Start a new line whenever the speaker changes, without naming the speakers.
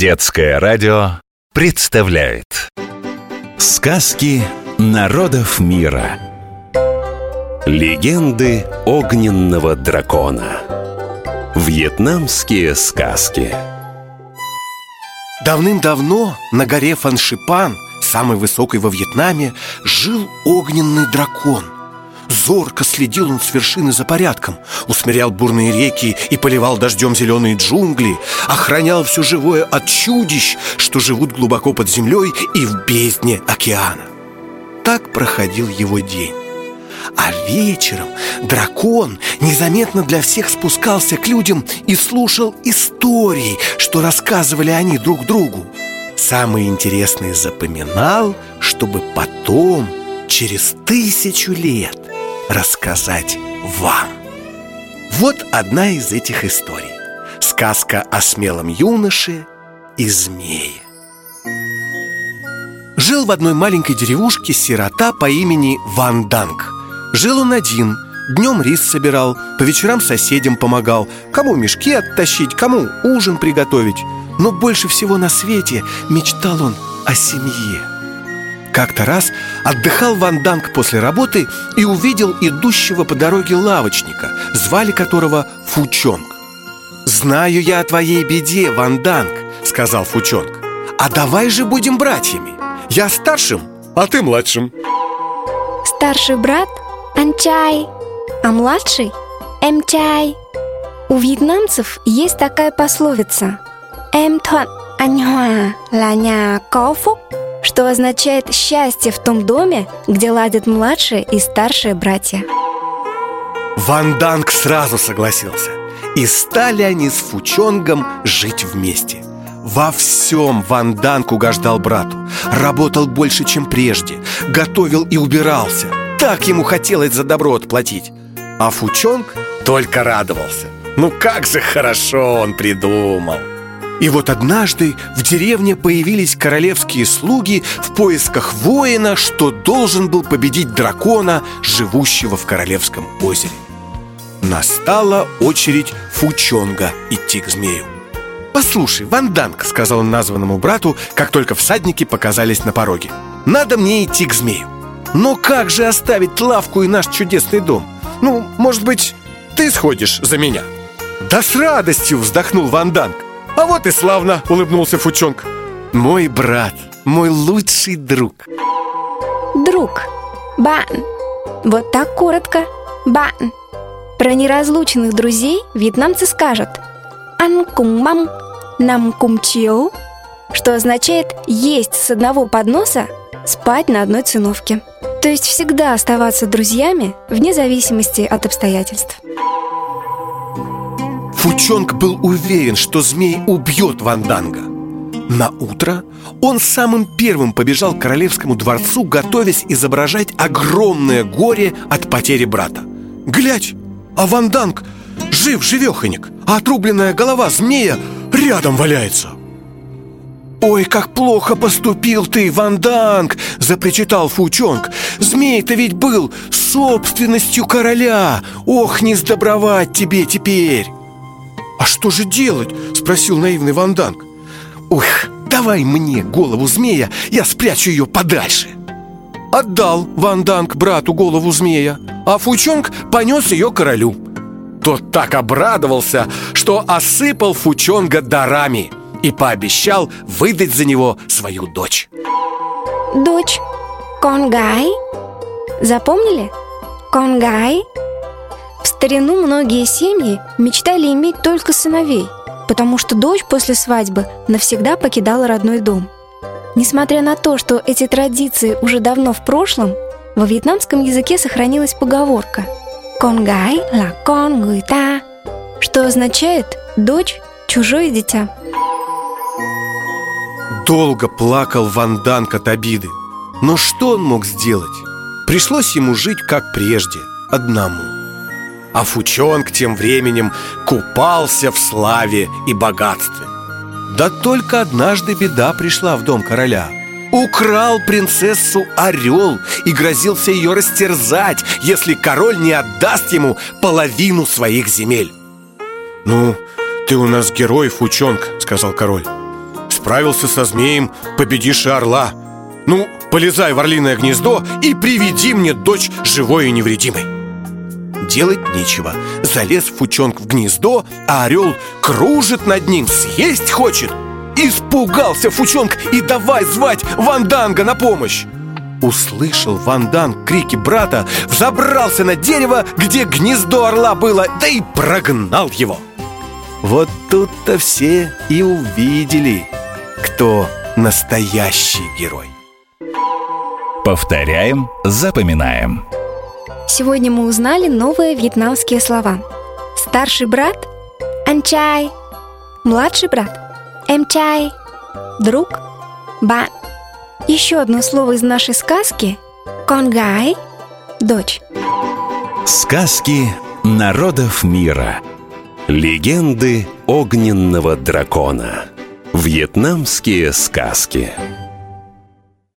Детское радио представляет Сказки народов мира. Легенды огненного дракона. Вьетнамские сказки.
Давным-давно на горе Фаншипан, самой высокой во Вьетнаме, жил огненный дракон – Зорко следил он с вершины за порядком Усмирял бурные реки и поливал дождем зеленые джунгли Охранял все живое от чудищ, что живут глубоко под землей и в бездне океана Так проходил его день а вечером дракон незаметно для всех спускался к людям и слушал истории, что рассказывали они друг другу. Самые интересные запоминал, чтобы потом, через тысячу лет, рассказать вам. Вот одна из этих историй. Сказка о смелом юноше и змее. Жил в одной маленькой деревушке сирота по имени Ван Данг. Жил он один, днем рис собирал, по вечерам соседям помогал, кому мешки оттащить, кому ужин приготовить. Но больше всего на свете мечтал он о семье. Как-то раз отдыхал Ван Данг после работы и увидел идущего по дороге лавочника, звали которого Фучонг. «Знаю я о твоей беде, Ван Данг», — сказал Фучонг. «А давай же будем братьями. Я старшим, а ты младшим».
Старший брат – Анчай, а младший – Эмчай. У вьетнамцев есть такая пословица «Эм thuận anh hòa phúc» что означает «счастье в том доме, где ладят младшие и старшие братья».
Ван Данг сразу согласился. И стали они с Фучонгом жить вместе. Во всем Ван Данг угождал брату. Работал больше, чем прежде. Готовил и убирался. Так ему хотелось за добро отплатить. А Фучонг только радовался. Ну как же хорошо он придумал и вот однажды в деревне появились королевские слуги в поисках воина, что должен был победить дракона, живущего в королевском озере. Настала очередь Фучонга идти к змею. «Послушай, Ванданг», — сказал он названному брату, как только всадники показались на пороге. «Надо мне идти к змею. Но как же оставить лавку и наш чудесный дом? Ну, может быть, ты сходишь за меня?» «Да с радостью!» — вздохнул Ванданг. А вот и славно, улыбнулся Фучонг. Мой брат, мой лучший друг.
Друг, bạn. Вот так коротко, bạn. Про неразлученных друзей вьетнамцы скажут. Ăn cùng mâm, nằm cùng chiếu Что означает есть с одного подноса, спать на одной циновке то есть всегда оставаться друзьями вне зависимости от обстоятельств.
Фучонг был уверен, что змей убьет Ванданга. На утро он самым первым побежал к королевскому дворцу, готовясь изображать огромное горе от потери брата. Глядь, а Ванданг жив-живеханик, а отрубленная голова змея рядом валяется. «Ой, как плохо поступил ты, Ванданг!» – запричитал Фучонг. «Змей-то ведь был собственностью короля! Ох, не сдобровать тебе теперь!» «А что же делать?» – спросил наивный Ванданг. «Ух, давай мне голову змея, я спрячу ее подальше!» Отдал Ванданг брату голову змея, а Фучонг понес ее королю. Тот так обрадовался, что осыпал Фучонга дарами и пообещал выдать за него свою дочь.
Дочь Конгай Запомнили? Конгай старину многие семьи мечтали иметь только сыновей, потому что дочь после свадьбы навсегда покидала родной дом. Несмотря на то, что эти традиции уже давно в прошлом, во вьетнамском языке сохранилась поговорка «Конгай ла кон гуй та», что означает «дочь – чужое дитя».
Долго плакал Ван Данг от обиды. Но что он мог сделать? Пришлось ему жить как прежде, одному. А Фучонг тем временем купался в славе и богатстве. Да только однажды беда пришла в дом короля. Украл принцессу орел и грозился ее растерзать, если король не отдаст ему половину своих земель. «Ну, ты у нас герой, Фучонг», — сказал король. Справился со змеем, победишь и орла. Ну, полезай в орлиное гнездо и приведи мне дочь живой и невредимой Делать нечего. Залез Фучонг в гнездо, а орел кружит над ним, съесть хочет. Испугался Фучонг и давай звать Ванданга на помощь. Услышал Ванданг крики брата, взобрался на дерево, где гнездо орла было, да и прогнал его. Вот тут-то все и увидели, кто настоящий герой.
Повторяем, запоминаем
Сегодня мы узнали новые вьетнамские слова. Старший брат – анчай Младший брат – эмчай Друг – ба Еще одно слово из нашей сказки – конгай – дочь
Сказки народов мира. Легенды огненного дракона. Вьетнамские сказки